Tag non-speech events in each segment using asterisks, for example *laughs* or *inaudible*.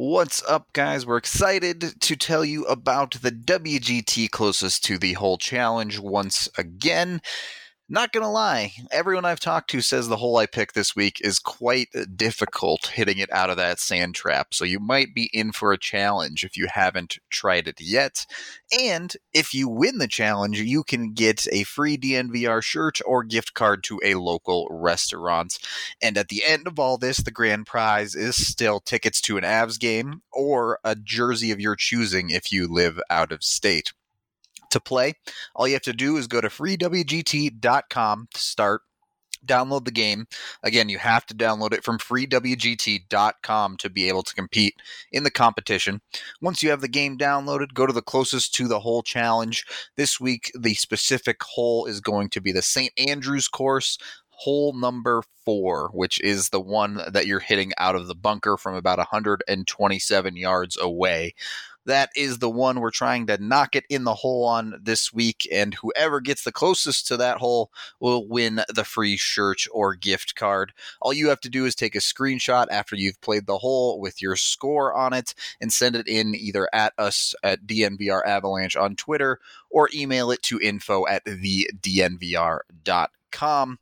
What's up, guys? We're excited to tell you about the WGT closest to the hole challenge once again. Not gonna lie, everyone I've talked to says the hole I picked this week is quite uh, difficult hitting it out of that sand trap, so you might be in for a challenge if you haven't tried it yet. And if you win the challenge, you can get a free DNVR shirt or gift card to a local restaurant. And at the end of all this, the grand prize is still tickets to an Avs game or a jersey of your choosing if you live out of state to play. All you have to do is go to freewgt.com to start. Download the game. Again, you have to download it from freewgt.com to be able to compete in the competition. Once you have the game downloaded, go to the closest to the hole challenge. This week, the specific hole is going to be the St. Andrews course hole number four, which is the one that you're hitting out of the bunker from about 127 yards away. That is the one we're trying to knock it in the hole on this week, and whoever gets the closest to that hole will win the free shirt or gift card. All you have to do is take a screenshot after you've played the hole with your score on it and send it in either at us at DNVR Avalanche on Twitter or email it to info at thednvr.com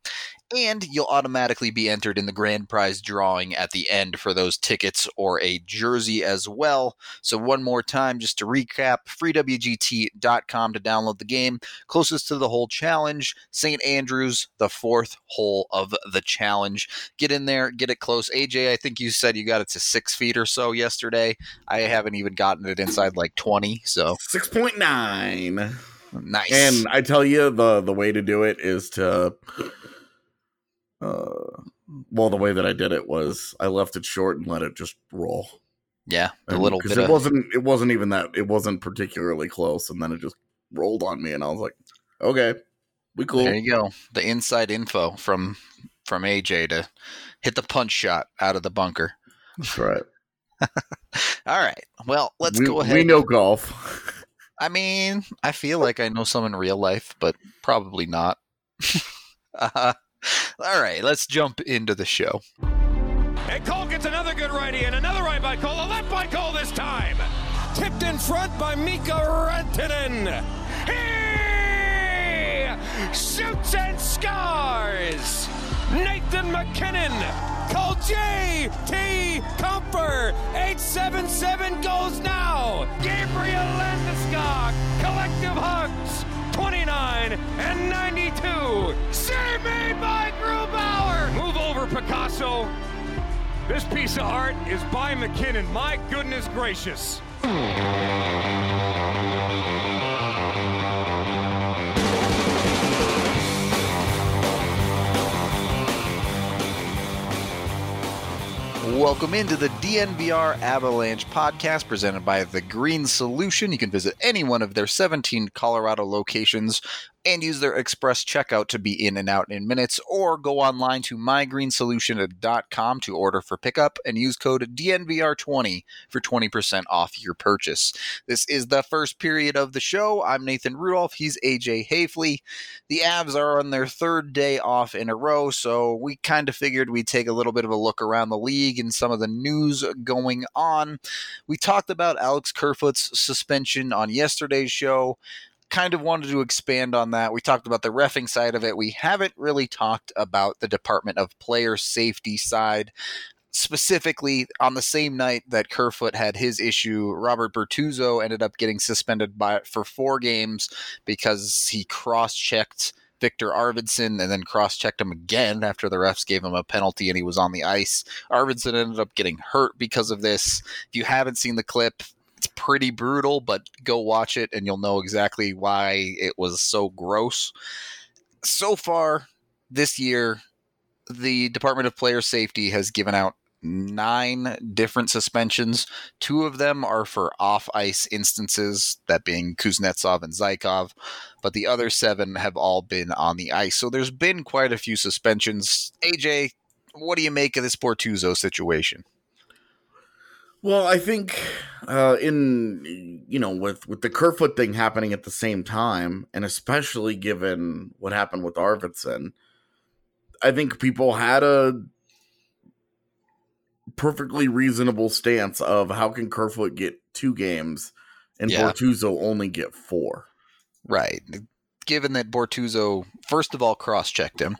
and you'll automatically be entered in the grand prize drawing at the end for those tickets or a jersey as well. So, one more time, just to recap freewgt.com to download the game. Closest to the hole challenge, St. Andrews, the fourth hole of the challenge. Get in there, get it close. AJ, I think you said you got it to six feet or so yesterday. I haven't even gotten it inside like 20, so 6.9. Nice. And I tell you, the the way to do it is to uh, well, the way that I did it was I left it short and let it just roll. Yeah, a little because it Of, wasn't it wasn't even that it wasn't particularly close, and then it just rolled on me, and I was like, okay, we cool. There you go. The inside info from from AJ to hit the punch shot out of the bunker. That's right. *laughs* All right. Well, let's we, go ahead. We know golf. *laughs* I mean, I feel like I know some in real life, but probably not. uh, *laughs* all right, let's jump into the show. And Cole gets another good righty and another right by Cole, a left by Cole this time. Tipped in front by Mikko Rantanen. He shoots and scores. Nathan MacKinnon. Cole J.T. Compher. 877 goes now. Gabriel Landeskog. Collective hugs. 29 and 92. Save made by Grubauer. Move over, Picasso. This piece of art is by MacKinnon. My goodness gracious. Welcome into the DNVR Avalanche podcast presented by The Green Solution. You can visit any one of their 17 Colorado locations and use their express checkout to be in and out in minutes, or go online to mygreensolution.com to order for pickup and use code DNVR20 for 20% off your purchase. This is the first period of the show. I'm Nathan Rudolph. He's AJ Haefele. The Avs are on their third day off in a row, so we kind of figured we'd take a little bit of a look around the league and some of the news going on. We talked about Alex Kerfoot's suspension on yesterday's show kind of wanted to expand on that. We talked about the refing side of it. We haven't really talked about the Department of Player Safety side. Specifically, on the same night that Kerfoot had his issue, Robert Bortuzzo ended up getting suspended by for four games because he cross-checked Viktor Arvidsson and then cross-checked him again after the refs gave him a penalty and he was on the ice. Arvidsson ended up getting hurt because of this. If you haven't seen the clip, it's pretty brutal, but go watch it and you'll know exactly why it was so gross. So far this year, the Department of Player Safety has given out nine different suspensions. Two of them are for off ice instances, that being Kuznetsov and Zykov, but the other seven have all been on the ice. So there's been quite a few suspensions. AJ, what do you make of this Bortuzzo situation? Well, I think uh, in you know with with the Kerfoot thing happening at the same time, and especially given what happened with Arvidsson, I think people had a perfectly reasonable stance of how can Kerfoot get two games and Yeah. Bortuzzo only get four. Right. Given that Bortuzzo, first of all, cross checked him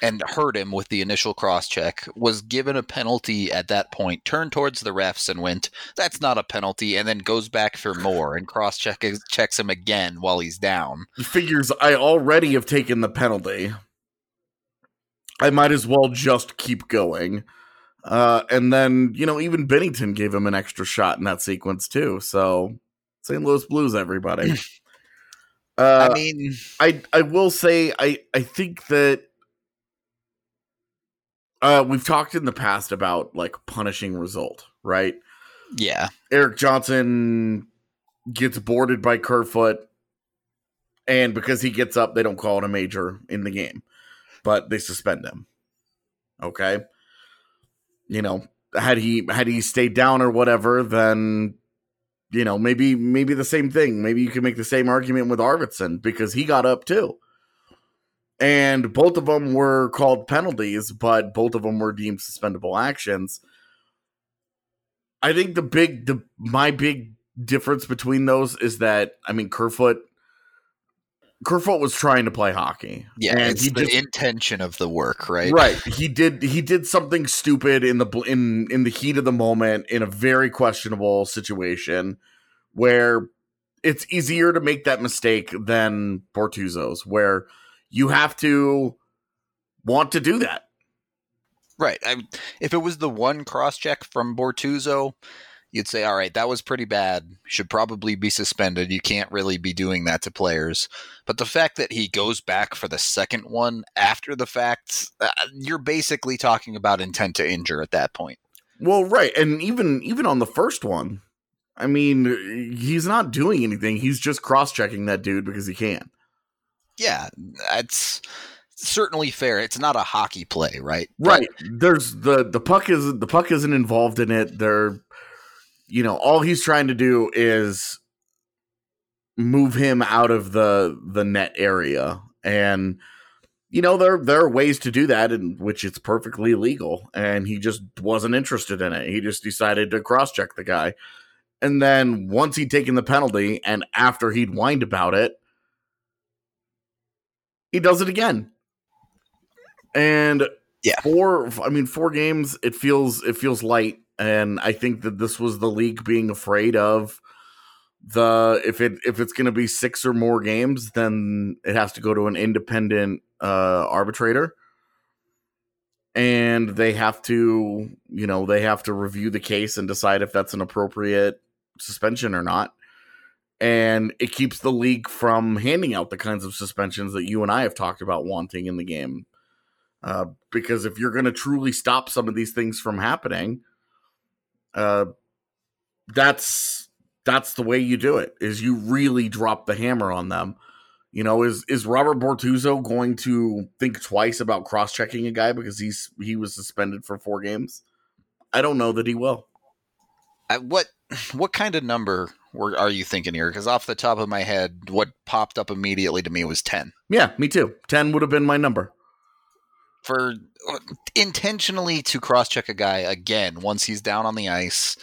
and hurt him with the initial cross check, was given a penalty at that point, turned towards the refs and went, That's not a penalty, and then goes back for more and cross check checks him again while he's down. He figures I already have taken the penalty. I might as well just keep going. Uh, and then, you know, even Binnington gave him an extra shot in that sequence too. So St. Louis Blues, everybody. *clears throat* uh, I mean, I I will say I I think that uh we've talked in the past about like punishing result, right? yeah. Eric Johnson gets boarded by Kerfoot, and because he gets up, they don't call it a major in the game, but they suspend him. Okay, you know, had he had he stayed down or whatever, then you know maybe maybe the same thing. Maybe you can make the same argument with Arvidsson because he got up too. And both of them were called penalties, but both of them were deemed suspendable actions. I think the big the my big difference between those is that I mean Kerfoot Kerfoot was trying to play hockey. Yeah, and it's he the just intention of the work, right? right. He did he did something stupid in the in in the heat of the moment in a very questionable situation where it's easier to make that mistake than Bortuzzo's where you have to want to do that. Right. I, if it was the one cross check from Bortuzzo, you'd say, all right, that was pretty bad. Should probably be suspended. You can't really be doing that to players. But the fact that he goes back for the second one after the fact, uh, you're basically talking about intent to injure at that point. Well, right, and even even on the first one, I mean, he's not doing anything. He's just cross-checking that dude because he can. Yeah, that's certainly fair. It's not a hockey play, right? Right. There's the the puck is the puck isn't involved in it. They're you know, all he's trying to do is move him out of the the net area. And you know there there are ways to do that in which it's perfectly legal. And he just wasn't interested in it. He just decided to cross check the guy. And then once he'd taken the penalty and after he'd whined about it he does it again. And Yeah. four i mean four games it feels it feels light and i think that this was the league being afraid of the if it if it's going to be six or more games then it has to go to an independent uh arbitrator. And they have to you know they have to review the case and decide if that's an appropriate suspension or not. And it keeps the league from handing out the kinds of suspensions that you and I have talked about wanting in the game. Uh, because if you're going to truly stop some of these things from happening uh, that's that's the way you do it is you really drop the hammer on them. You know is is robert bortuzzo going to think twice about cross-checking a guy because he's he was suspended for four games? I don't know that he will. I, what what kind of number were, are you thinking here? Because off the top of my head, what popped up immediately to me was ten. yeah me too. 10 would have been my number for intentionally to cross check a guy again once he's down on the ice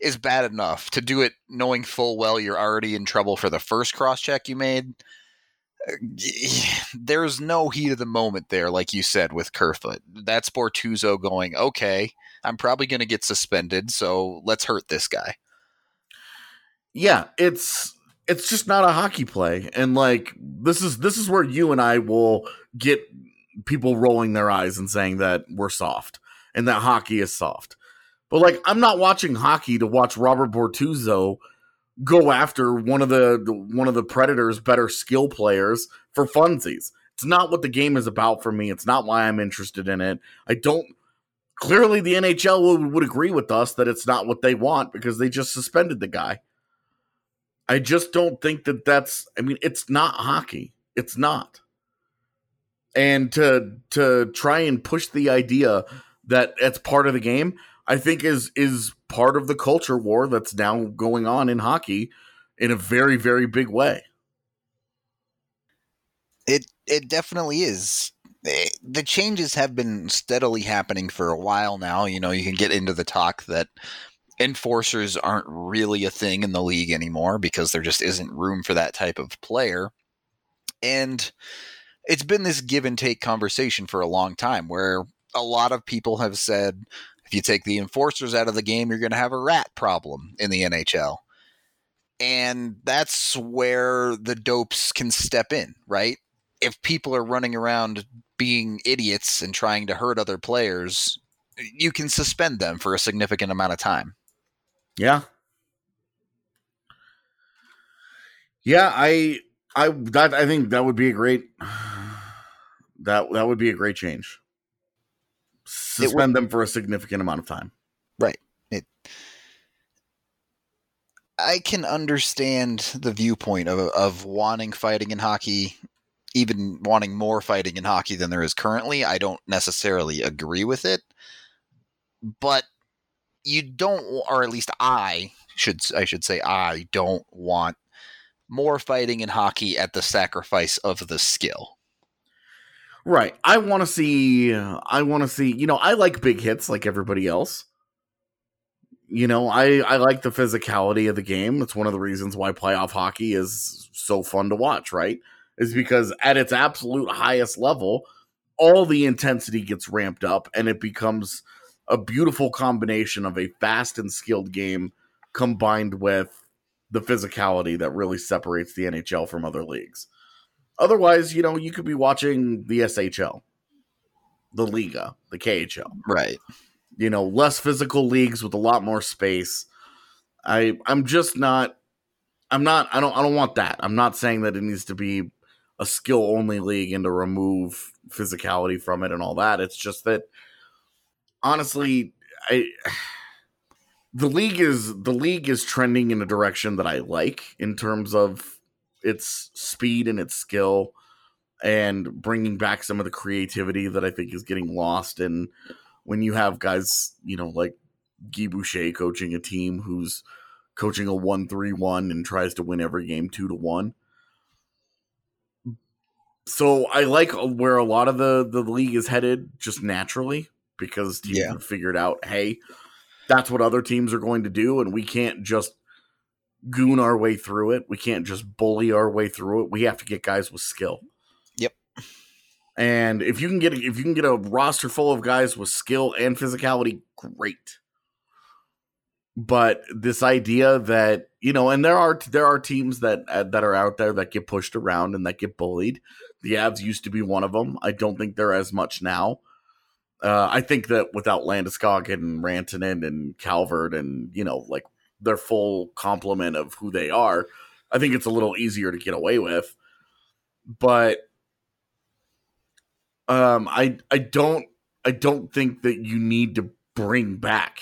is bad enough. To do it knowing full well you're already in trouble for the first cross check you made uh, *sighs* there's no heat of the moment there like you said with Kerfoot. That's Bortuzzo going okay I'm probably going to get suspended so let's hurt this guy. Yeah it's it's just not a hockey play and like this is this is where you and i will get people rolling their eyes and saying that we're soft and that hockey is soft but like i'm not watching hockey to watch robert bortuzzo go after one of the one of the predators better skill players for funsies it's not what the game is about for me it's not why i'm interested in it i don't clearly the nhl would, would agree with us that it's not what they want because they just suspended the guy I just don't think that that's. I mean, it's not hockey. It's not. And to to try and push the idea that it's part of the game, I think is is part of the culture war that's now going on in hockey in a very very big way. it it definitely is eh, the changes have been steadily happening for a while now. You know, you can get into the talk that enforcers aren't really a thing in the league anymore because there just isn't room for that type of player. And it's been this give and take conversation for a long time where a lot of people have said if you take the enforcers out of the game, you're going to have a rat problem in the NHL. And that's where the DoPS can step in, right? If people are running around being idiots and trying to hurt other players, you can suspend them for a significant amount of time. Yeah. Yeah, I I that I think that would be a great that that would be a great change. Suspend them for a significant amount of time. Right. It I can understand the viewpoint of of wanting fighting in hockey, even wanting more fighting in hockey than there is currently. I don't necessarily agree with it. But you don't or at least I should I should say I don't want more fighting in hockey at the sacrifice of the skill. Right. I want to see I want to see, you know, I like big hits like everybody else. You know, I I like the physicality of the game. It's one of the reasons why playoff hockey is so fun to watch, right? Is because at its absolute highest level, all the intensity gets ramped up and it becomes a beautiful combination of a fast and skilled game combined with the physicality that really separates the NHL from other leagues. Otherwise, you know, you could be watching the SHL, the Liiga, the KHL. Right. You know, less physical leagues with a lot more space. I I'm just not I'm not I don't I don't want that. I'm not saying that it needs to be a skill only league and to remove physicality from it and all that. It's just that honestly, I the league is the league is trending in a direction that I like in terms of its speed and its skill and bringing back some of the creativity that I think is getting lost and when you have guys, you know, like Guy Boucher coaching a team who's coaching a 1-3-1 and tries to win every game 2 to 1. So I like uh, where a lot of the the league is headed just naturally because teams yeah. have figured out, hey, that's what other teams are going to do, and we can't just goon our way through it. We can't just bully our way through it. We have to get guys with skill. Yep. And if you can get if you can get a roster full of guys with skill and physicality, great. But this idea that you know, and there are there are teams that uh, that are out there that get pushed around and that get bullied. The Avs used to be one of them. I don't think they're as much now. Uh, I think that without Landeskog and Rantanen and Calvert and you know like their full complement of who they are, I think it's a little easier to get away with. But um, I I don't I don't think that you need to bring back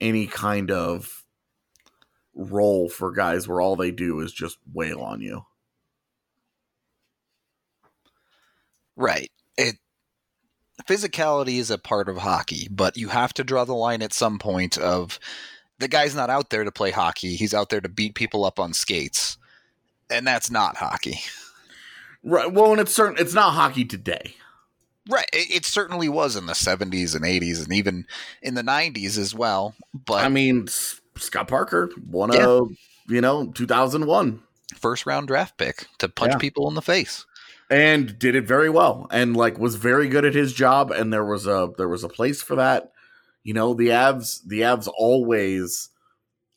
any kind of role for guys where all they do is just wail on you. Right. It physicality is a part of hockey, but you have to draw the line at some point of the guy's not out there to play hockey. He's out there to beat people up on skates. And that's not hockey. Right. Well, and it's certain it's not hockey today. Right. It, it, certainly was in the 70s and 80s and even in the 90s as well. But I mean, Scott Parker one yeah. a, you know, 2001 first round draft pick to punch yeah. people in the face and did it very well and like was very good at his job and there was a there was a place for that you know the avs the avs always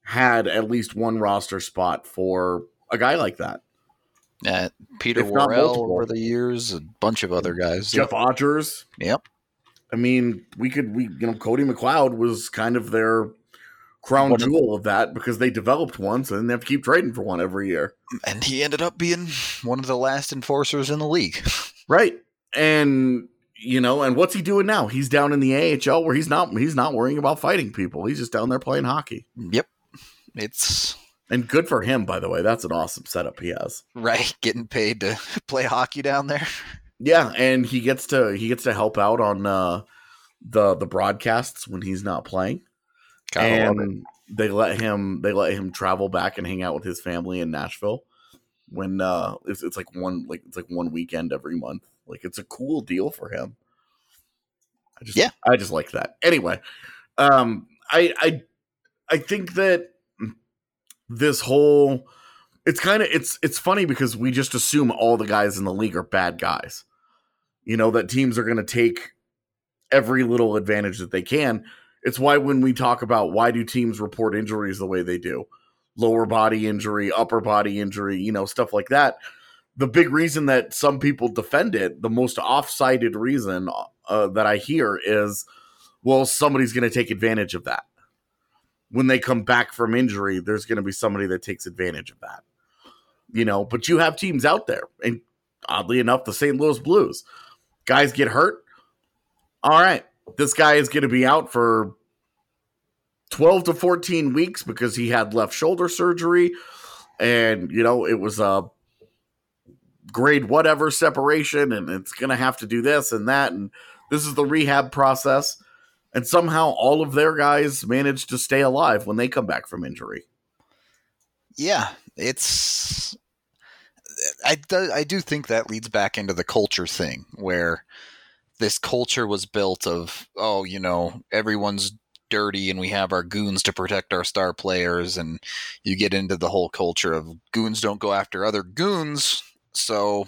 had at least one roster spot for a guy like that uh, peter worrell over the years a bunch of other guys jeff yep. Odgers. yep i mean we could we you know cody mcleod was kind of their crown one jewel of, of, that because they developed one, so then they have to keep trading for one every year. And he ended up being one of the last enforcers in the league. *laughs* right. And you know, and what's he doing now? He's down in the AHL where he's not he's not worrying about fighting people. He's just down there playing hockey. Yep. It's and good for him, by the way. That's an awesome setup he has. Right, *laughs* getting paid to *laughs* play hockey down there. Yeah, and he gets to he gets to help out on uh the the broadcasts when he's not playing. Gotta and they let him they let him travel back and hang out with his family in Nashville when uh it's, it's like one like it's like one weekend every month Like it's a cool deal for him. I just Yeah. I just like that. Anyway, um I I I think that this whole it's kind of it's it's funny because we just assume all the guys in the league are bad guys. You know that teams are going to take every little advantage that they can. It's why when we talk about why do teams report injuries the way they do, lower body injury, upper body injury, you know, stuff like that. The big reason that some people defend it, the most off-sided reason uh, that I hear is, well, somebody's going to take advantage of that. When they come back from injury, there's going to be somebody that takes advantage of that. You know, but you have teams out there, and oddly enough, the St. Louis Blues guys get hurt. All right, this guy is going to be out for 12 to 14 weeks because he had left shoulder surgery and you know it was a grade whatever separation and it's going to have to do this and that and this is the rehab process. And somehow all of their guys managed to stay alive when they come back from injury. Yeah, it's. I do, I do think that leads back into the culture thing where this culture was built of oh you know everyone's dirty and we have our goons to protect our star players. And you get into the whole culture of goons don't go after other goons so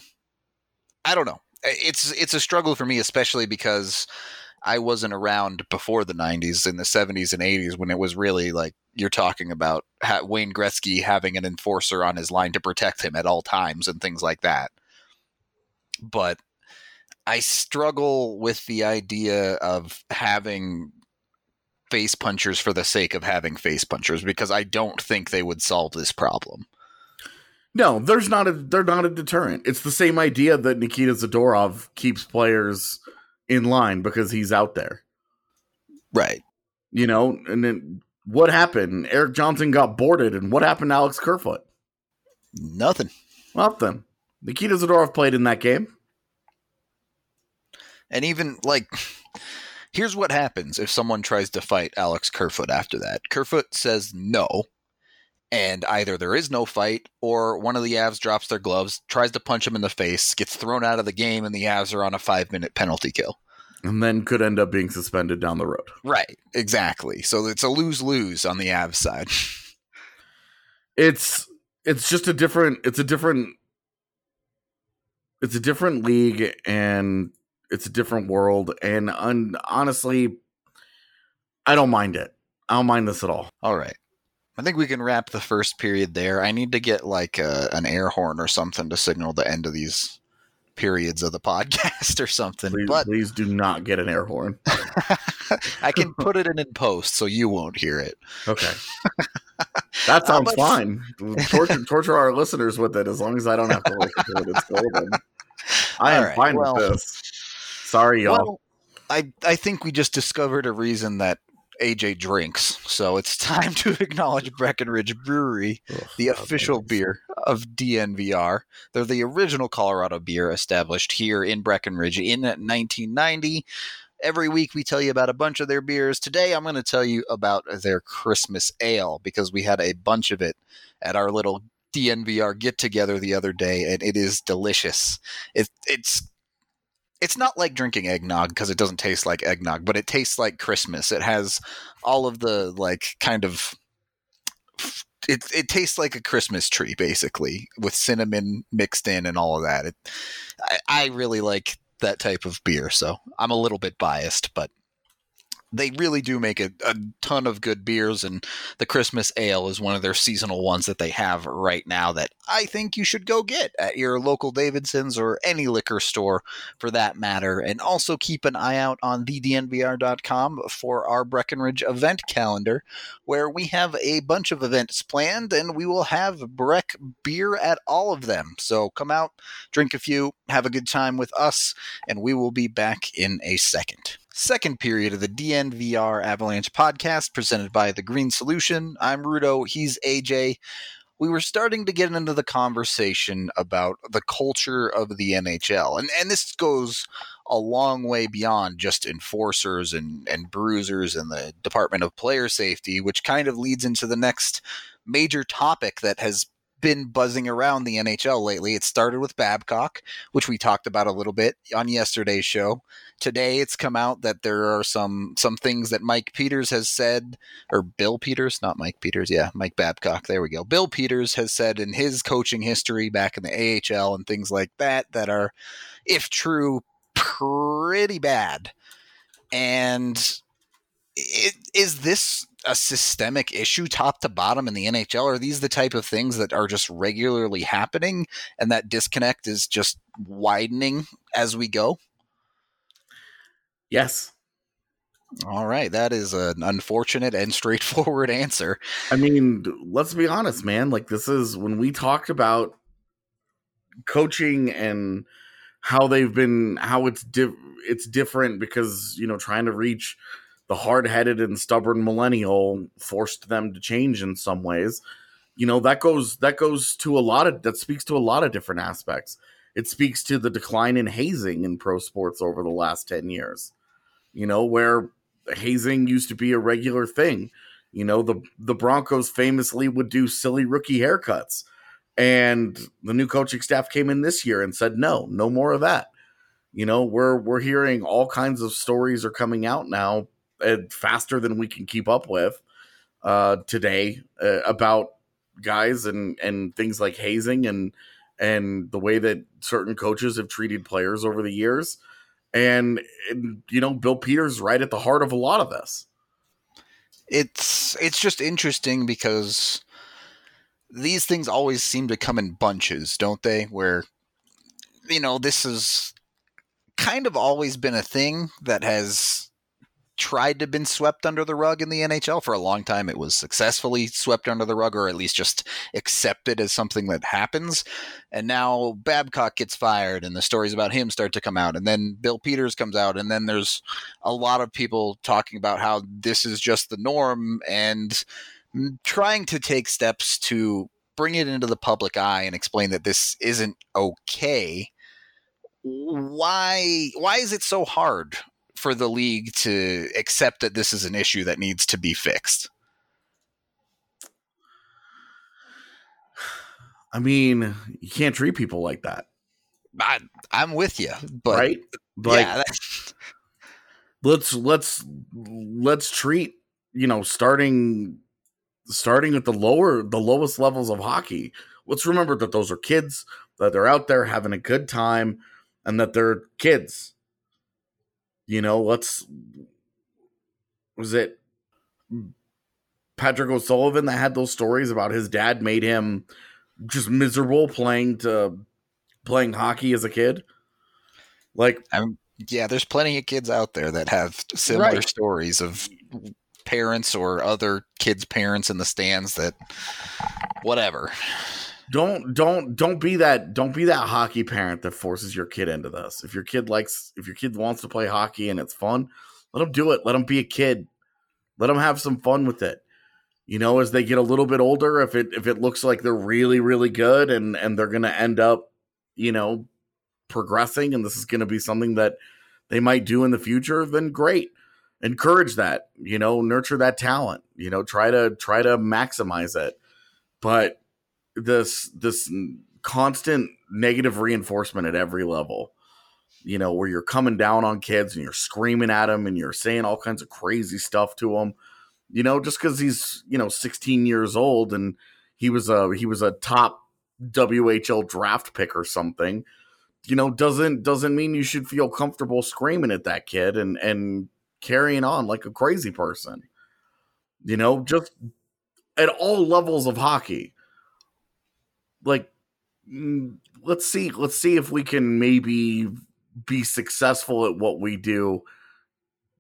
I don't know it's it's a struggle for me especially because I wasn't around before the 90s in the 70s and 80s when it was really like you're talking about Wayne Gretzky having an enforcer on his line to protect him at all times and things like that. But I struggle with the idea of having face punchers for the sake of having face punchers because I don't think they would solve this problem. No there's not a they're not a deterrent it's the same idea that nikita zadorov keeps players in line because he's out there Right. you know and then what happened eric johnson got boarded and what happened to alex kerfoot Nothing. Nothing. Nikita Zadorov played in that game. And even like, *laughs* here's what happens if someone tries to fight Alex Kerfoot after that. Kerfoot says no, and either there is no fight, or one of the Avs drops their gloves, tries to punch him in the face, gets thrown out of the game, and the Avs are on a five minute penalty kill. And then could end up being suspended down the road. Right, exactly. So it's a lose lose on the Avs side. It's it's just a different it's a different it's a different league and it's a different world and un, honestly I don't mind it. I don't mind this at all. All right. I think we can wrap the first period there. I need to get like a, an air horn or something to signal the end of these periods of the *laughs* podcast or something. Please, but please do not get an air horn. *laughs* I can put it in in post so you won't hear it. Okay. *laughs* That sounds fine. Torture, torture our listeners with it as long as I don't have to listen to it. It's golden. I am right, fine well- with this. Sorry, y'all. Well, I I think we just discovered a reason that AJ drinks, so it's *laughs* time to acknowledge Breckenridge Brewery, Ugh, the official beer of DNVR. They're the original Colorado beer established here in Breckenridge in 1990. Every week we tell you about a bunch of their beers. Today I'm going to tell you about their Christmas ale because we had a bunch of it at our little DNVR get together the other day, and it is delicious. It, it's it's not like drinking eggnog because it doesn't taste like eggnog, but it tastes like Christmas. It has all of the like kind of it it tastes like a Christmas tree basically with cinnamon mixed in and all of that. It, I, I really like that type of beer, so I'm a little bit biased, but they really do make a, a ton of good beers, and the Christmas ale is one of their seasonal ones that they have right now that I think you should go get at your local Davidson's or any liquor store for that matter. And also keep an eye out on thednvr.com for our Breckenridge event calendar, where we have a bunch of events planned and we will have Breck beer at all of them. So come out, drink a few, have a good time with us, and we will be back in a second. Second period of the DNVR Avalanche podcast presented by The Green Solution. I'm Rudo, he's AJ we were starting to get into the conversation about the culture of the NHL. And and this goes a long way beyond just enforcers and, and bruisers and the Department of Player Safety, which kind of leads into the next major topic that has been buzzing around the NHL lately. It started with Babcock, which we talked about a little bit on yesterday's show. Today it's come out that there are some some things that Mike Peters has said or Bill Peters, not Mike Peters, yeah, Mike Babcock. There we go. Bill Peters has said in his coaching history back in the AHL and things like that that are if true pretty bad. And it, is this a systemic issue top to bottom in the NHL? Are these the type of things that are just regularly happening and that disconnect is just widening as we go? Yes. All right. That is an unfortunate and *laughs* straightforward answer. I mean, let's be honest, man. Like, this is when we talked about coaching and how they've been, how it's, di- it's different because, you know, trying to reach the hard-headed and stubborn millennial forced them to change in some ways. You know that goes that goes to a lot of that speaks to a lot of different aspects. It speaks to the decline in hazing in pro sports over the last 10 years. You know where hazing used to be a regular thing. You know the the broncos famously would do silly rookie haircuts. And the new coaching staff came in this year and said no no more of that. You know we're we're hearing all kinds of stories are coming out now uh, faster than we can keep up with uh, today uh, about guys and and things like hazing and and the way that certain coaches have treated players over the years. And, and, you know, Bill Peters right at the heart of a lot of this. It's it's just interesting because these things always seem to come in bunches, don't they? Where you know, this has kind of always been a thing that has tried to been swept under the rug in the NHL for a long time. It was successfully swept under the rug, or at least just accepted as something that happens. And now Babcock gets fired, and the stories about him start to come out, and then Bill Peters comes out, and then there's a lot of people talking about how this is just the norm and trying to take steps to bring it into the public eye and explain that this isn't okay why why is it so hard for the league to accept that this is an issue that needs to be fixed? I mean, you can't treat people like that. I, am with you, but right? Like, yeah, *laughs* let's let's let's treat you know starting starting at the lower the lowest levels of hockey. Let's remember that those are kids that they're out there having a good time and that they're kids you know, let's was it Patrick O'Sullivan that had those stories about his dad made him just miserable playing to playing hockey as a kid. Like I'm, yeah, there's plenty of kids out there that have similar right. stories of parents or other kids' parents in the stands that whatever don't don't don't be that don't be that hockey parent that forces your kid into this. If your kid likes if your kid wants to play hockey and it's fun, let them do it. Let them be a kid. Let them have some fun with it. You know, as they get a little bit older, if it if it looks like they're really really good and and they're going to end up, you know, progressing and this is going to be something that they might do in the future, then great. Encourage that, you know, nurture that talent, you know, try to try to maximize it. But this this constant negative reinforcement at every level you know where you're coming down on kids and you're screaming at them and you're saying all kinds of crazy stuff to them you know just because he's you know 16 years old and he was a he was a top whl draft pick or something you know doesn't doesn't mean you should feel comfortable screaming at that kid and and carrying on like a crazy person you know just at all levels of hockey like mm, let's see let's see if we can maybe be successful at what we do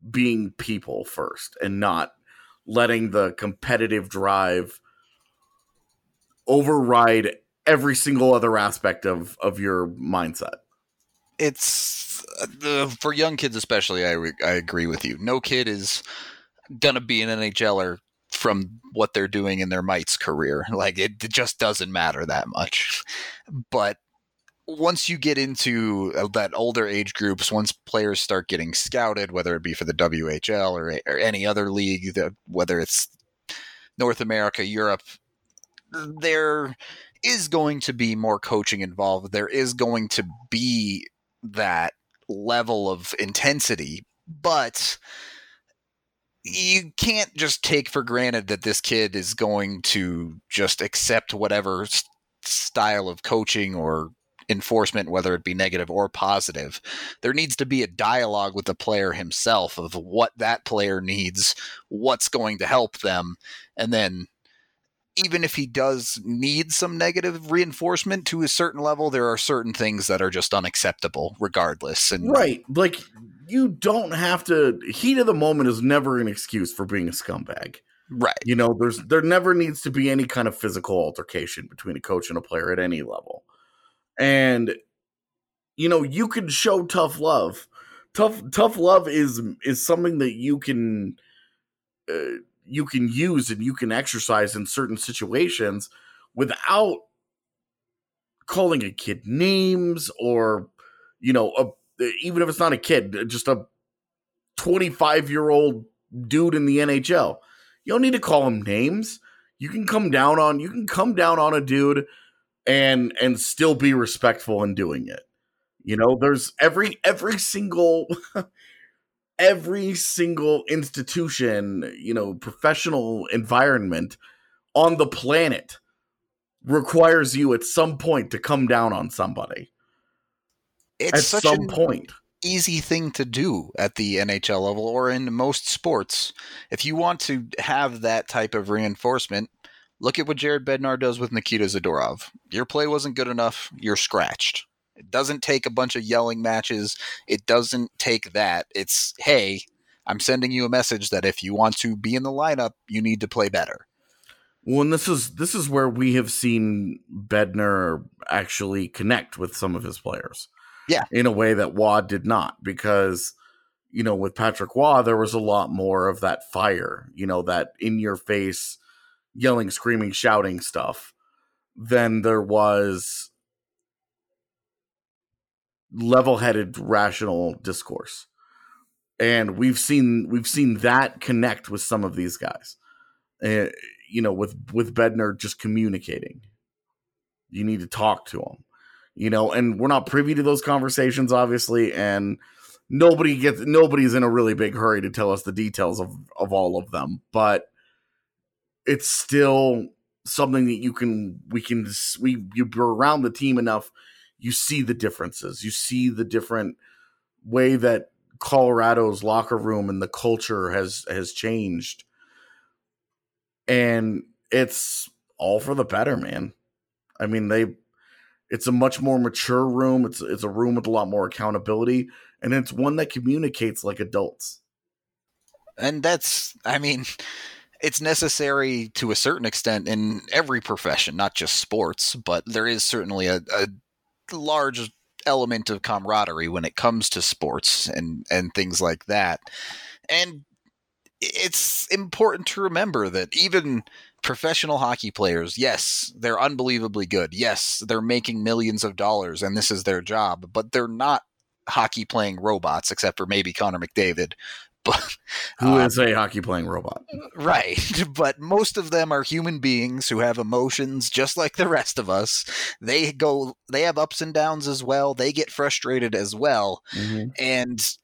being people first and not letting the competitive drive override every single other aspect of of your mindset. It's uh, for young kids especially I, re- I agree with you. No kid is gonna be an nhler from what they're doing in their mites career. *laughs* Like it, it just doesn't matter that much. But once you get into uh, that older age groups, once players start getting scouted, whether it be for the WHL or, or any other league, whether it's North America, Europe, there is going to be more coaching involved. There is going to be that level of intensity, but you can't just take for granted that this kid is going to just accept whatever style of coaching or enforcement, whether it be negative or positive. There needs to be a dialogue with the player himself of what that player needs, what's going to help them, and then even if he does need some negative reinforcement to a certain level, there are certain things that are just unacceptable regardless. And right, like you don't have to. Heat of the moment is never an excuse for being a scumbag. Right. You know, there's there never needs to be any kind of physical altercation between a coach and a player at any level. And you know, you can show tough love. Tough tough love is is something that you can uh, you can use and you can exercise in certain situations without calling a kid names or you know a, Uh, even if it's not a kid uh, just a 25 year old dude in the nhl you don't need to call him names. You can come down on you can come down on a dude and and still be respectful in doing it. You know there's every every single *laughs* every single institution, you know, professional environment on the planet requires you at some point to come down on somebody. It's at some point. Easy thing to do at the NHL level or in most sports. If you want to have that type of reinforcement, look at what Jared Bednar does with Nikita Zadorov. Your play wasn't good enough, you're scratched. It doesn't take a bunch of yelling matches. It doesn't take that. It's, hey, I'm sending you a message that if you want to be in the lineup, you need to play better. Well, and this is this is where we have seen Bednar actually connect with some of his players. Yeah. In a way that Roy did not, because you know, with Patrick Roy, there was a lot more of that fire, you know, that in your face, yelling, screaming, shouting stuff than there was level-headed rational discourse. And we've seen we've seen that connect with some of these guys. Uh, you know with with bednar just communicating. You need to talk to him you know and we're not privy to those conversations obviously and nobody gets nobody's in a really big hurry to tell us the details of of all of them but it's still something that you can we can we you're around the team enough you see the differences. You see the different way that Colorado's locker room and the culture has has changed. And it's all for the better, man. I mean, they it's a much more mature room. It's it's a room with a lot more accountability and it's one that communicates like adults. And that's I mean, *laughs* it's necessary to a certain extent in every profession, not just sports, but there is certainly a, a large element of camaraderie when it comes to sports and and things like that. And it's important to remember that even professional hockey players, yes, they're unbelievably good. Yes, they're making millions of dollars and this is their job, but they're not hockey playing robots except for maybe Connor McDavid. *laughs* But who um, a hockey playing robot? Right. *laughs* But most of them are human beings who have emotions just like the rest of us. They go they have ups and downs as well. They get frustrated as well. Mm-hmm. and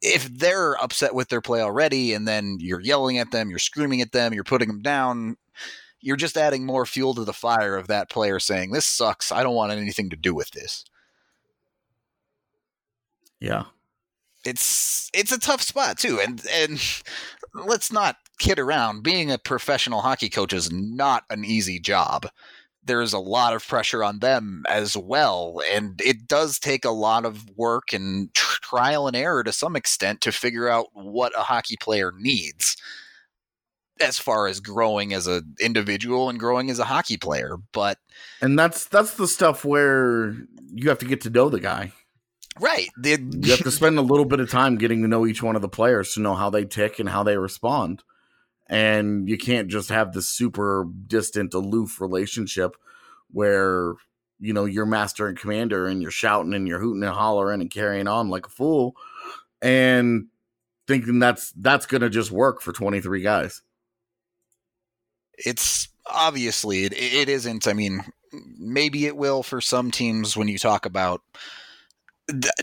if they're upset with their play already and then you're yelling at them you're screaming at them you're putting them down you're just adding more fuel to the fire of that player saying this sucks. I don't want anything to do with this. Yeah. It's it's a tough spot too and and *laughs* let's not kid around. Being a professional hockey coach is not an easy job. There's a lot of pressure on them as well and it does take a lot of work and trial and error to some extent to figure out what a hockey player needs as far as growing as an individual and growing as a hockey player but and that's that's the stuff where you have to get to know the guy Right. you have to spend a little bit of time getting to know each one of the players to know how they tick and how they respond. And you can't just have this super distant, aloof relationship where, you know, you're master and commander and you're shouting and you're hooting and hollering and carrying on like a fool and thinking that's that's gonna just work for 23 guys. It's obviously it, it isn't. I mean, maybe it will for some teams when you talk about.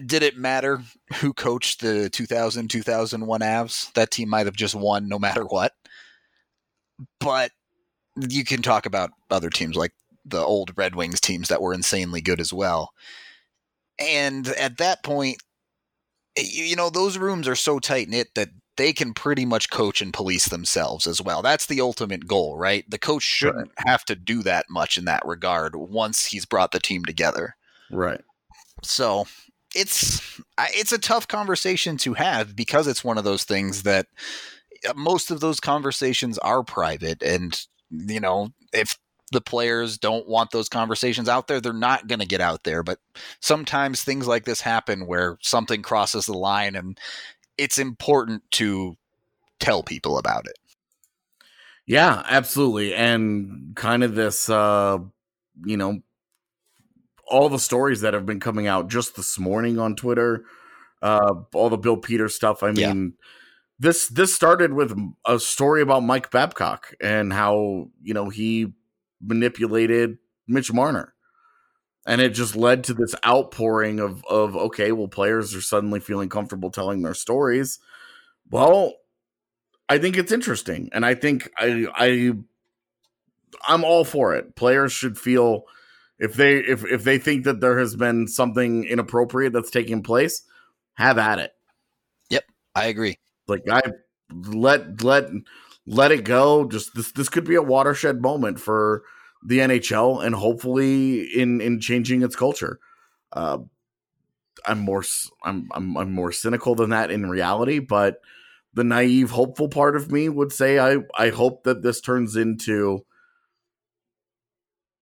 Did it matter who coached the 2000 2001 Avs? That team might have just won no matter what. But you can talk about other teams like the old Red Wings teams that were insanely good as well. And at that point, you know, those rooms are so tight knit that they can pretty much coach and police themselves as well. That's the ultimate goal, right? The coach shouldn't right. have to do that much in that regard once he's brought the team together. Right. So it's it's a tough conversation to have because it's one of those things that uh, most of those conversations are private and you know if the players don't want those conversations out there, they're not going to get out there. But sometimes things like this happen where something crosses the line and it's important to tell people about it. Yeah, absolutely. And kind of this, uh, you know, all the stories that have been coming out just this morning on Twitter, uh, all the Bill Peters stuff. I mean, yeah. this this started with a story about Mike Babcock and how you know he manipulated Mitch Marner. And it just led to this outpouring of of okay, well, players are suddenly feeling comfortable telling their stories. Well, I think it's interesting, and I think I I I'm all for it. Players should feel if they if if they think that there has been something inappropriate that's taking place, have at it. Yep, I agree. Like I let let let it go. Just this this could be a watershed moment for the NHL and hopefully in in changing its culture. Uh, I'm more I'm, I'm I'm more cynical than that in reality, but the naive, hopeful part of me would say I I hope that this turns into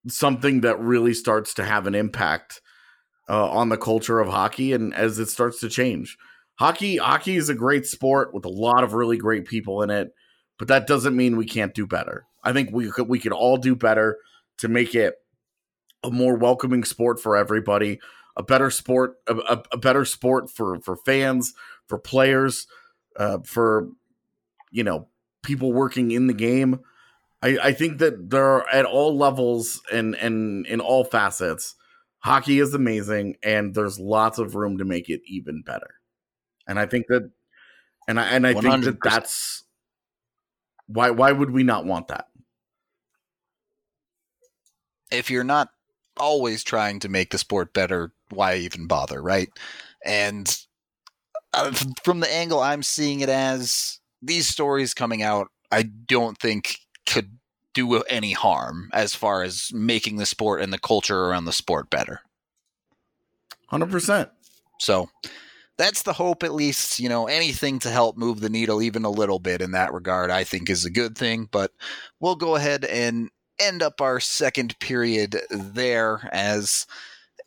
something that really starts to have an impact uh, on the culture of hockey and as it starts to change. Hockey hockey is a great sport with a lot of really great people in it, but that doesn't mean we can't do better. I think we could we could all do better to make it a more welcoming sport for everybody, a better sport, a, a, a better sport for for fans, for players, uh, for you know people working in the game. I, I think that there are at all levels and and in all facets, hockey is amazing, and there's lots of room to make it even better. And I think that, and I and I 100%. think that that's why why would we not want that? If you're not always trying to make the sport better, why even bother, right? And uh, from the angle I'm seeing it as, these stories coming out, I don't think could do any harm as far as making the sport and the culture around the sport better. 100%. So that's the hope, at least. You know, anything to help move the needle even a little bit in that regard, I think is a good thing. But we'll go ahead and end up our second period there as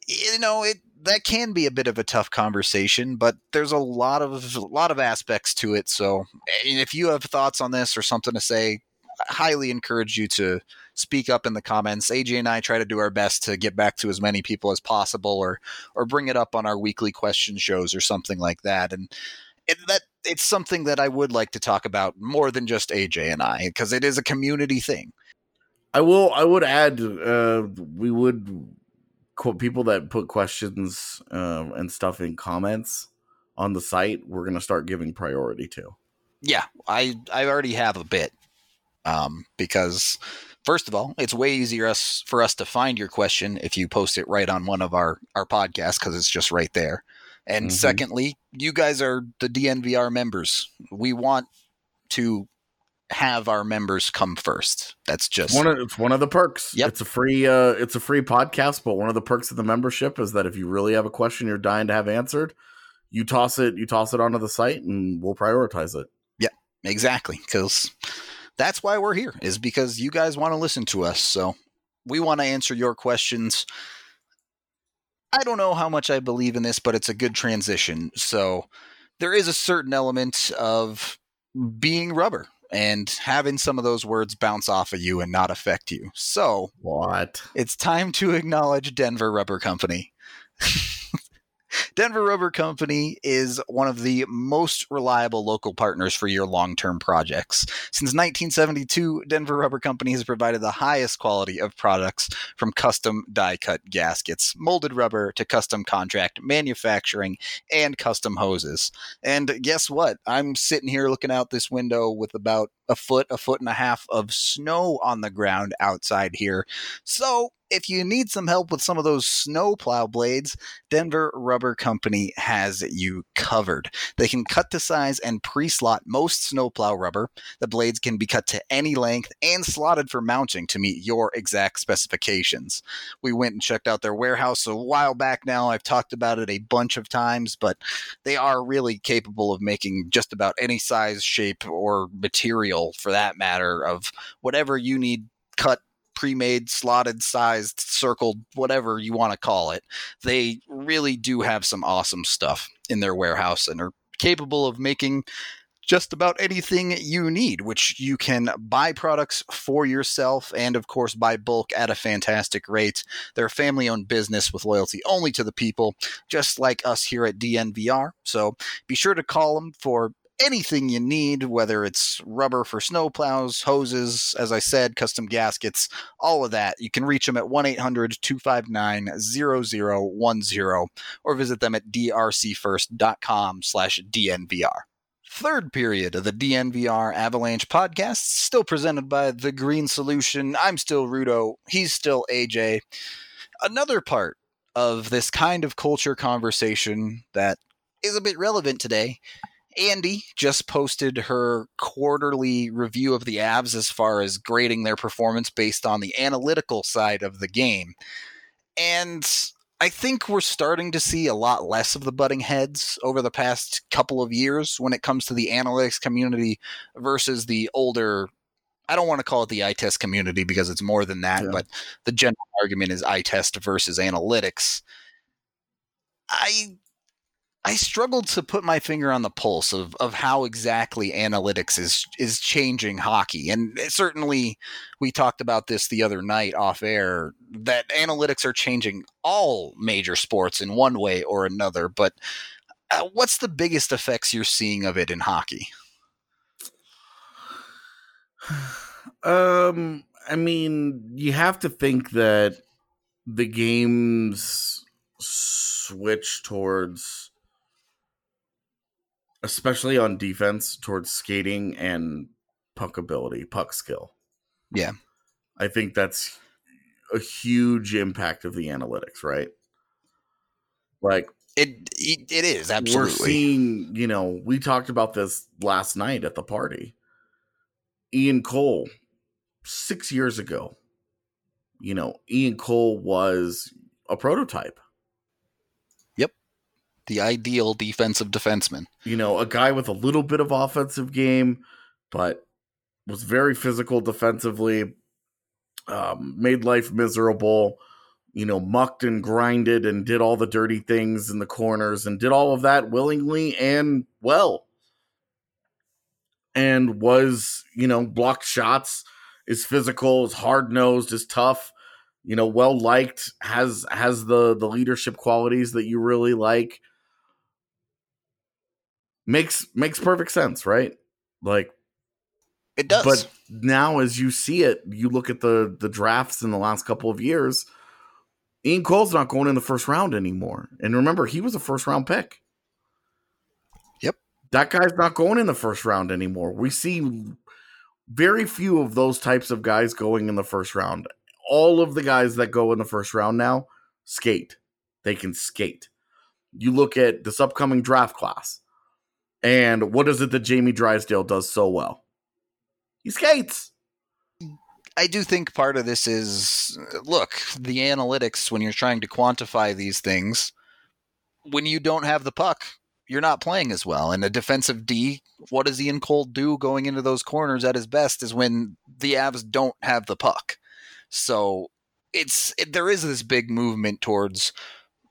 you know it that can be a bit of a tough conversation but there's a lot of a lot of aspects to it. So if you have thoughts on this or something to say I highly encourage you to speak up in the comments. Aj and i try to do our best to get back to as many people as possible or or bring it up on our weekly question shows or something like that. And it, that it's something that i would like to talk about more than just aj and i because it is a community thing I will. I would add. Uh, we would quote people that put questions uh, and stuff in comments on the site. We're going to start giving priority to. Yeah, I I already have a bit um, because first of all, it's way easier us for us to find your question if you post it right on one of our our podcasts because it's just right there. And mm-hmm. secondly, you guys are the DNVR members. We want to have our members come first. That's just one of it's one of the perks. Yep. It's a free uh it's a free podcast, but one of the perks of the membership is that if you really have a question you're dying to have answered, you toss it you toss it onto the site and we'll prioritize it. Yeah, exactly. Cuz that's why we're here is because you guys want to listen to us. So we want to answer your questions. I don't know how much I believe in this, but it's a good transition. So there is a certain element of being rubber and having some of those words bounce off of you and not affect you. So, what? It's time to acknowledge Denver Rubber Company. *laughs* Denver Rubber Company is one of the most reliable local partners for your long term projects. Since 1972, Denver Rubber Company has provided the highest quality of products from custom die cut gaskets, molded rubber to custom contract manufacturing, and custom hoses. And guess what? I'm sitting here looking out this window with about a foot, a foot and a half of snow on the ground outside here. So if you need some help with some of those snow plow blades, Denver Rubber Company has you covered. They can cut to size and pre slot most snow plow rubber. The blades can be cut to any length and slotted for mounting to meet your exact specifications. We went and checked out their warehouse a while back now. I've talked about it a bunch of times, but they are really capable of making just about any size, shape, or material for that matter of whatever you need cut pre-made, slotted, sized, circled, whatever you want to call it. They really do have some awesome stuff in their warehouse and are capable of making just about anything you need, which you can buy products for yourself and, of course, buy bulk at a fantastic rate. They're a family owned business with loyalty only to the people, just like us here at DNVR. So be sure to call them for anything you need, whether it's rubber for snowplows, hoses, as I said, custom gaskets, all of that. You can reach them at 1 800 259 0010 or visit them at drcfirst.com slash DNVR. Third period of the DNVR Avalanche podcast, still presented by The Green Solution. I'm still Rudo. He's still AJ. Another part of this kind of culture conversation that is a bit relevant today Andy just posted her quarterly review of the Avs as far as grading their performance based on the analytical side of the game. And I think we're starting to see a lot less of the butting heads over the past couple of years when it comes to the analytics community versus the older. I don't want to call it the eye test community because it's more than that, yeah. but the general argument is eye test versus analytics. I I struggled to put my finger on the pulse of, of how exactly analytics is is changing hockey. And certainly we talked about this the other night off air that analytics are changing all major sports in one way or another. But uh, what's the biggest effects you're seeing of it in hockey? *sighs* Um, I mean, you have to think that the games switch towards especially on defense towards skating and puck ability, puck skill. Yeah. I think that's a huge impact of the analytics, right? Like it it, it is absolutely. We're seeing, you know, we talked about this last night at the party. Ian Cole 6 years ago. You know, Ian Cole was a prototype the ideal defensive defenseman. You know, a guy with a little bit of offensive game, but was very physical defensively, um, made life miserable, you know, mucked and grinded and did all the dirty things in the corners and did all of that willingly and well. And was, you know, blocked shots, is physical, is hard nosed, is tough, you know, well liked, has has the the leadership qualities that you really like makes makes perfect sense, right? Like it does. But now as you see it, you look at the the drafts in the last couple of years, Ian Cole's not going in the first round anymore. And remember, he was a first round pick. Yep. That guy's not going in the first round anymore. We see very few of those types of guys going in the first round. All of the guys that go in the first round now skate. They can skate. You look at this upcoming draft class. And what is it that Jamie Drysdale does so well? He skates. I do think part of this is look, the analytics when you're trying to quantify these things, when you don't have the puck, you're not playing as well. And a defensive D, what does Ian Cole do going into those corners at his best is when the Avs don't have the puck. So it's it, there is this big movement towards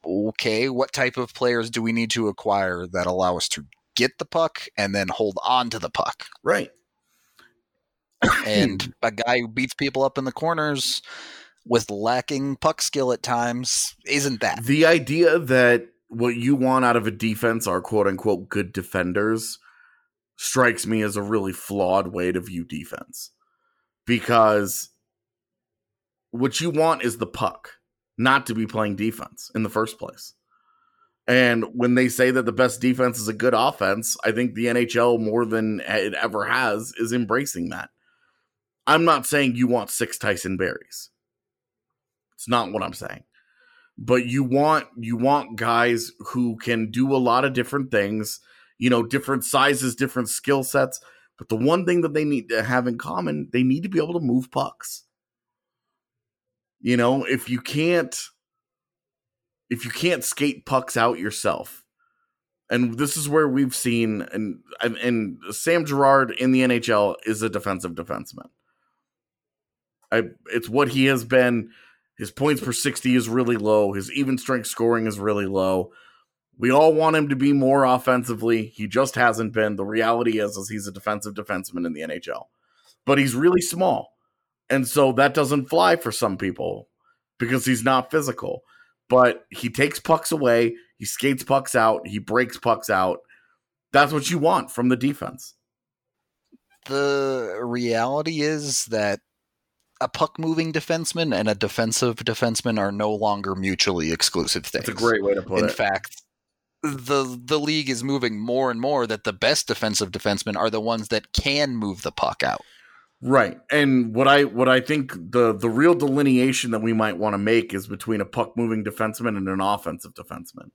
okay, what type of players do we need to acquire that allow us to get the puck and then hold on to the puck. Right. and *clears throat* a guy who beats people up in the corners with lacking puck skill at times isn't that. The idea that what you want out of a defense are quote unquote good defenders strikes me as a really flawed way to view defense because what you want is the puck, not to be playing defense in the first place. And when they say that the best defense is a good offense, I think the NHL more than it ever has is embracing that. I'm not saying you want six Tyson Barries. It's not what I'm saying. But you want you want guys who can do a lot of different things, you know, different sizes, different skill sets. But the one thing that they need to have in common, they need to be able to move pucks. You know, if you can't if you can't skate pucks out yourself, and this is where we've seen and and Sam Girard in the NHL is a defensive defenseman. I it's what he has been. His points per 60 is really low. His even strength scoring is really low. We all want him to be more offensively. He just hasn't been. The reality is, is he's a defensive defenseman in the NHL. But he's really small. And so that doesn't fly for some people because he's not physical. But he takes pucks away, he skates pucks out, he breaks pucks out. That's what you want from the defense. The reality is that a puck moving defenseman and a defensive defenseman are no longer mutually exclusive things. That's a great way to put In it. In fact, the the league is moving more and more that the best defensive defensemen are the ones that can move the puck out. Right. And what I what I think the the real delineation that we might want to make is between a puck moving defenseman and an offensive defenseman.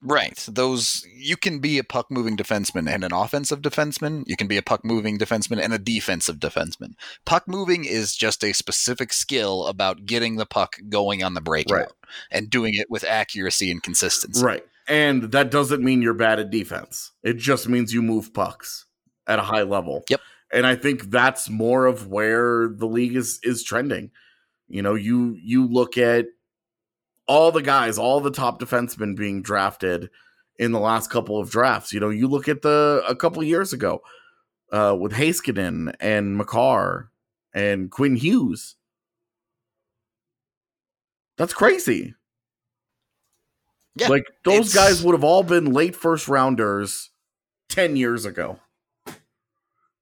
Right. Those you can be a puck moving defenseman and an offensive defenseman. You can be a puck moving defenseman and a defensive defenseman. Puck moving is just a specific skill about getting the puck going on the breakout Right. and doing it with accuracy and consistency. Right. And that doesn't mean you're bad at defense. It just means you move pucks at a high level. Yep. And I think that's more of where the league is is trending. You know, you you look at all the guys, all the top defensemen being drafted in the last couple of drafts. You know, you look at the a couple years ago uh, with Heiskanen and Makar and Quinn Hughes. That's crazy. Yeah, like those guys would have all been late first rounders 10 years ago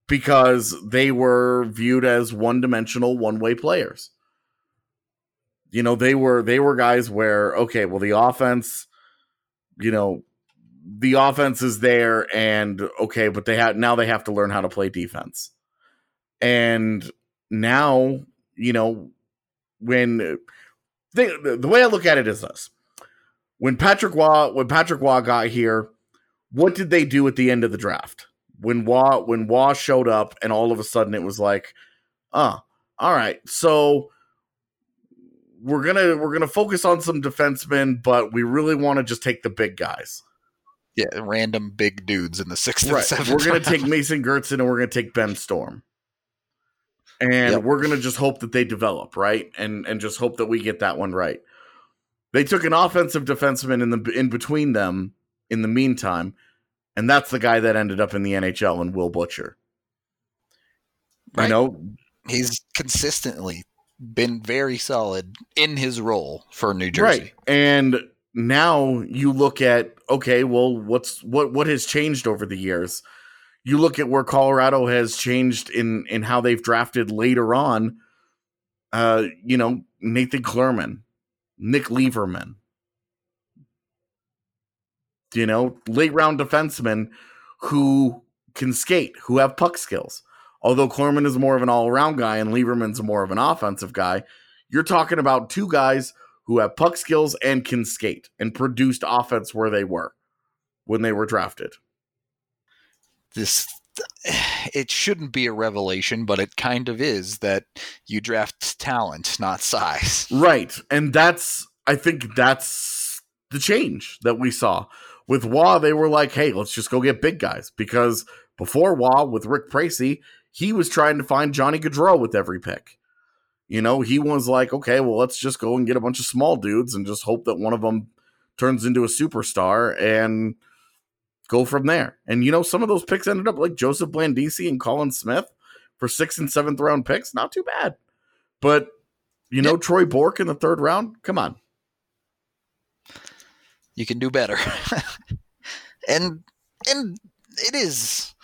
because they were viewed as one-dimensional one-way players. You know they were they were guys where okay well the offense you know the offense is there and okay but they have now they have to learn how to play defense. And now you know when the, the way i look at it is this. When Patrick Roy when Patrick Roy got here, what did they do at the end of the draft? When Roy when Roy showed up and all of a sudden it was like, uh, all right, so we're gonna we're gonna focus on some defensemen, but we really want to just take the big guys. Yeah, random big dudes in the sixth and Right. seventh. We're gonna take Mason Geertsen and we're gonna take Ben Storm. And Yep. we're gonna just hope that they develop, right? And and just hope that we get that one right. They took an offensive defenseman in the in between them in the meantime, and that's the guy that ended up in the NHL and Will Butcher. Right. You know, He's consistently been very solid in his role for New Jersey. Right. And now you look at okay, well, what's what what has changed over the years? You look at where Colorado has changed in in how they've drafted later on. Uh, you know, Nathan Clurman, Nick Leivermann. You know, late round defensemen who can skate, who have puck skills. Although Clurman is more of an all around guy and Leivermann's more of an offensive guy, you're talking about two guys who have puck skills and can skate and produced offense where they were when they were drafted. This it shouldn't be a revelation, but it kind of is that you draft talent, not size. Right. And that's I think that's the change that we saw. With Roy, they were like, hey, let's just go get big guys. Because before Roy, with Rick Pracey, he was trying to find Johnny Gaudreau with every pick. You know, he was like, okay, well, let's just go and get a bunch of small dudes and just hope that one of them turns into a superstar and go from there. And you know, some of those picks ended up like Joseph Blandisi and Colin Smith for sixth and seventh round picks. Not too bad. But you know, Yep. Troy Bourke in the third round? Come on. You can do better. *laughs* and and it is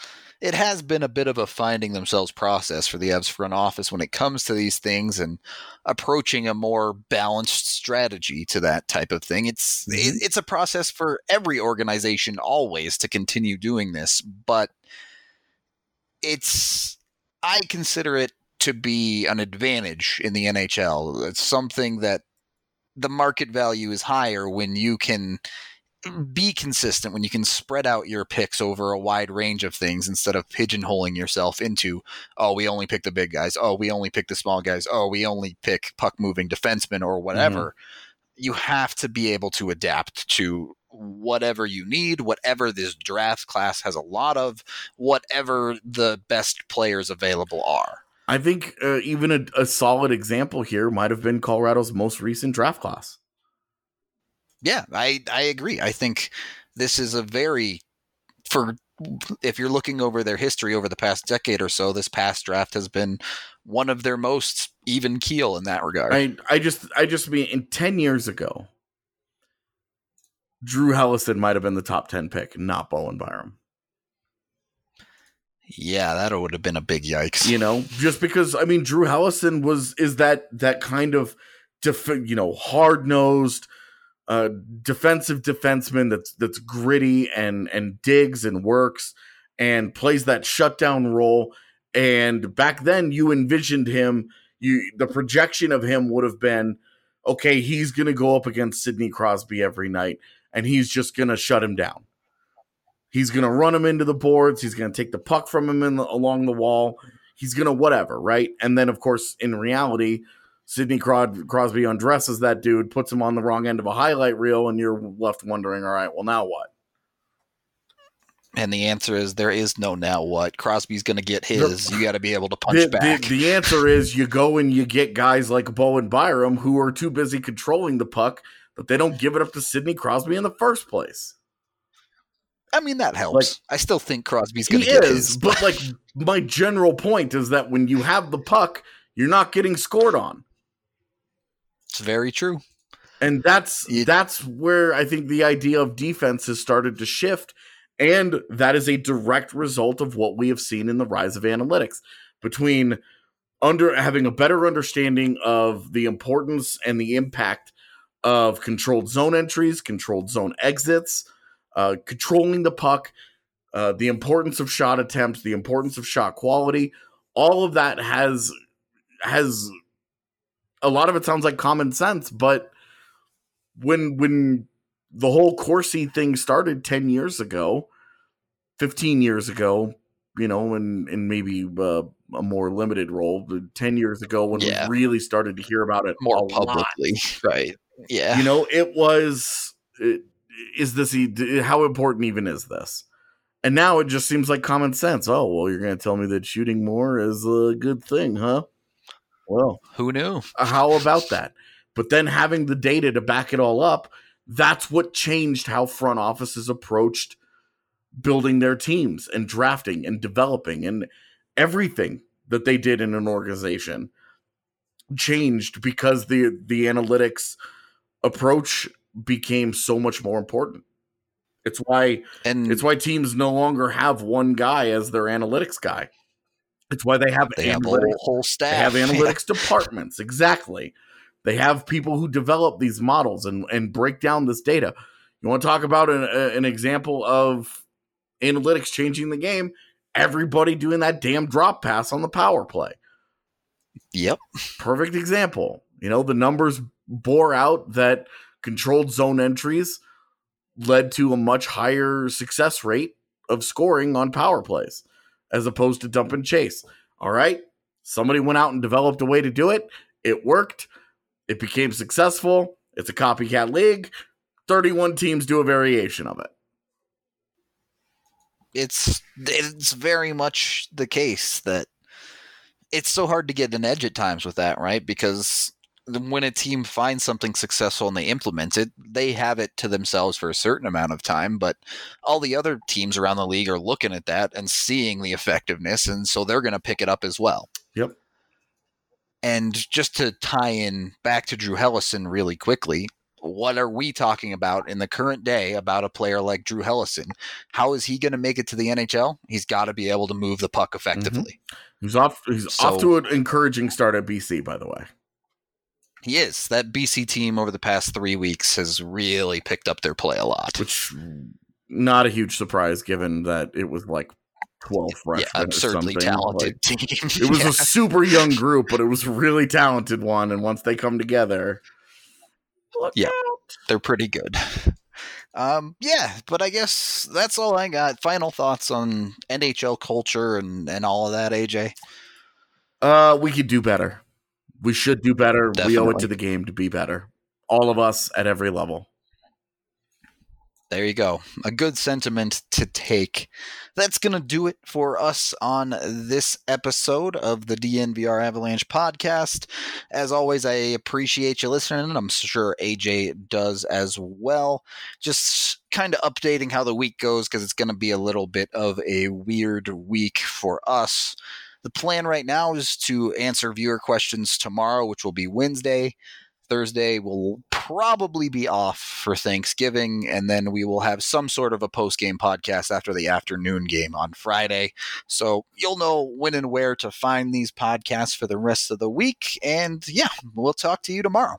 it has been a bit of a finding themselves process for the Avs front office when it comes to these things and approaching a more balanced strategy to that type of thing. It's mm-hmm. it, it's a process for every organization always to continue doing this, but it's I consider it to be an advantage in the NHL. It's something that the market value is higher when you can be consistent when you can spread out your picks over a wide range of things instead of pigeonholing yourself into oh we only pick the big guys. Oh we only pick the small guys. Oh we only pick puck moving defensemen or whatever mm-hmm. you have to be able to adapt to whatever you need whatever this draft class has a lot of whatever the best players available are i think uh, even a, a solid example here might have been colorado's most recent draft class yeah, I I agree. I think this is a very for if you're looking over their history over the past decade or so, this past draft has been one of their most even keel in that regard. I I just I just mean in ten years ago, Drew Helleson might have been the top ten pick, not Bowen Byram. Yeah, that would have been a big yikes. You know, just because I mean Drew Helleson was is that that kind of def- you know hard nosed a uh, defensive defenseman that's that's gritty and and digs and works and plays that shutdown role. And back then, you envisioned him. You the projection of him would have been, okay, he's going to go up against Sidney Crosby every night, and he's just going to shut him down. He's going to run him into the boards. He's going to take the puck from him in the, along the wall. He's going to whatever, right? And then, of course, in reality, Sidney Crosby undresses that dude, puts him on the wrong end of a highlight reel, and you're left wondering, all right, well, now what? And the answer is there is no now what. Crosby's going to get his. you got to be able to punch the, back. The, the, answer is you go and you get guys like Bowen Byram who are too busy controlling the puck that they don't give it up to Sidney Crosby in the first place. I mean that helps. Like, I still think Crosby's going to get is, his, but like *laughs* my general point is that when you have the puck, you're not getting scored on. It's very true. And that's it, that's where I think the idea of defense has started to shift. And that is a direct result of what we have seen in the rise of analytics between under having a better understanding of the importance and the impact of controlled zone entries, controlled zone exits, uh, controlling the puck, uh, the importance of shot attempts, the importance of shot quality. All of that has has a lot of it sounds like common sense, but when when the whole Corsi thing started 10 years ago, 15 years ago, you know, and and maybe uh, a more limited role, 10 years ago when yeah. we really started to hear about it more publicly, lot. *laughs* right? Yeah. You know, it was it, is this how important even is this? And now it just seems like common sense. Oh, well, you're going to tell me that shooting more is a good thing, huh? Well, who knew? Uh, how about that? But then having the data to back it all up, that's what changed how front offices approached building their teams and drafting and developing and everything that they did in an organization changed because the the analytics approach became so much more important. It's why and it's why teams no longer have one guy as their analytics guy. It's why they have they have whole, whole staff. They have *laughs* analytics departments. Exactly. They have people who develop these models and and break down this data. You want to talk about an, an example of analytics changing the game? Everybody doing that damn drop pass on the power play. Yep. Perfect example. You know, the numbers bore out that controlled zone entries led to a much higher success rate of scoring on power plays as opposed to dump and chase. All right. Somebody went out and developed a way to do it. It worked. It became successful. It's a copycat league. 31 teams do a variation of it. It's it's very much the case that it's so hard to get an edge at times with that, right? Because when a team finds something successful and they implement it, they have it to themselves for a certain amount of time. But all the other teams around the league are looking at that and seeing the effectiveness, and so they're going to pick it up as well. Yep. And just to tie in back to Drew Helleson really quickly, what are we talking about in the current day about a player like Drew Helleson? How is he going to make it to the NHL? He's got to be able to move the puck effectively. Mm-hmm. He's off. He's so, off to an encouraging start at BC, by the way. He is. That BC team over the past three weeks has really picked up their play a lot. Which not a huge surprise given that it was like 12 freshmen. Yeah, absurdly talented like, team. it was *laughs* yeah. a super young group, but it was a really talented one. And once they come together, yeah, out. they're pretty good. Um, yeah, but I guess that's all I got. Final thoughts on NHL culture and, and all of that, AJ? Uh, we could do better. We should do better. Definitely. We owe it to the game to be better. All of us at every level. There you go. A good sentiment to take. That's going to do it for us on this episode of the DNVR Avalanche podcast. As always, I appreciate you listening. I'm sure AJ does as well. Just kind of updating how the week goes because it's going to be a little bit of a weird week for us. The plan right now is to answer viewer questions tomorrow, which will be Wednesday. Thursday will probably be off for Thanksgiving, and then we will have some sort of a post game podcast after the afternoon game on Friday. So you'll know when and where to find these podcasts for the rest of the week. And yeah, we'll talk to you tomorrow.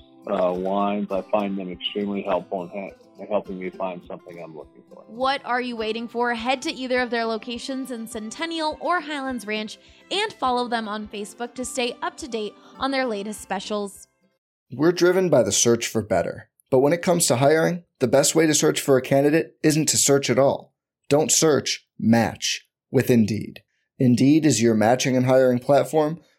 Uh, wines, I find them extremely helpful in ha- helping me find something I'm looking for. What are you waiting for? Head to either of their locations in Centennial or Highlands Ranch and follow them on Facebook to stay up to date on their latest specials. We're driven by the search for better. But when it comes to hiring, the best way to search for a candidate isn't to search at all. Don't search match with Indeed. Indeed is your matching and hiring platform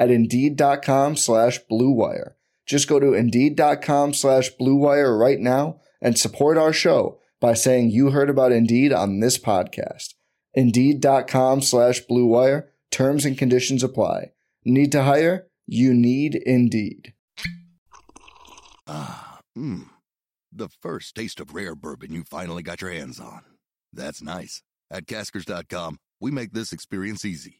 at Indeed.com slash BlueWire. Just go to Indeed.com slash BlueWire right now and support our show by saying you heard about Indeed on this podcast. Indeed.com slash BlueWire. Terms and conditions apply. Need to hire? You need Indeed. Ah, mmm the first taste of rare bourbon you finally got your hands on. That's nice. At Caskers.com, we make this experience easy.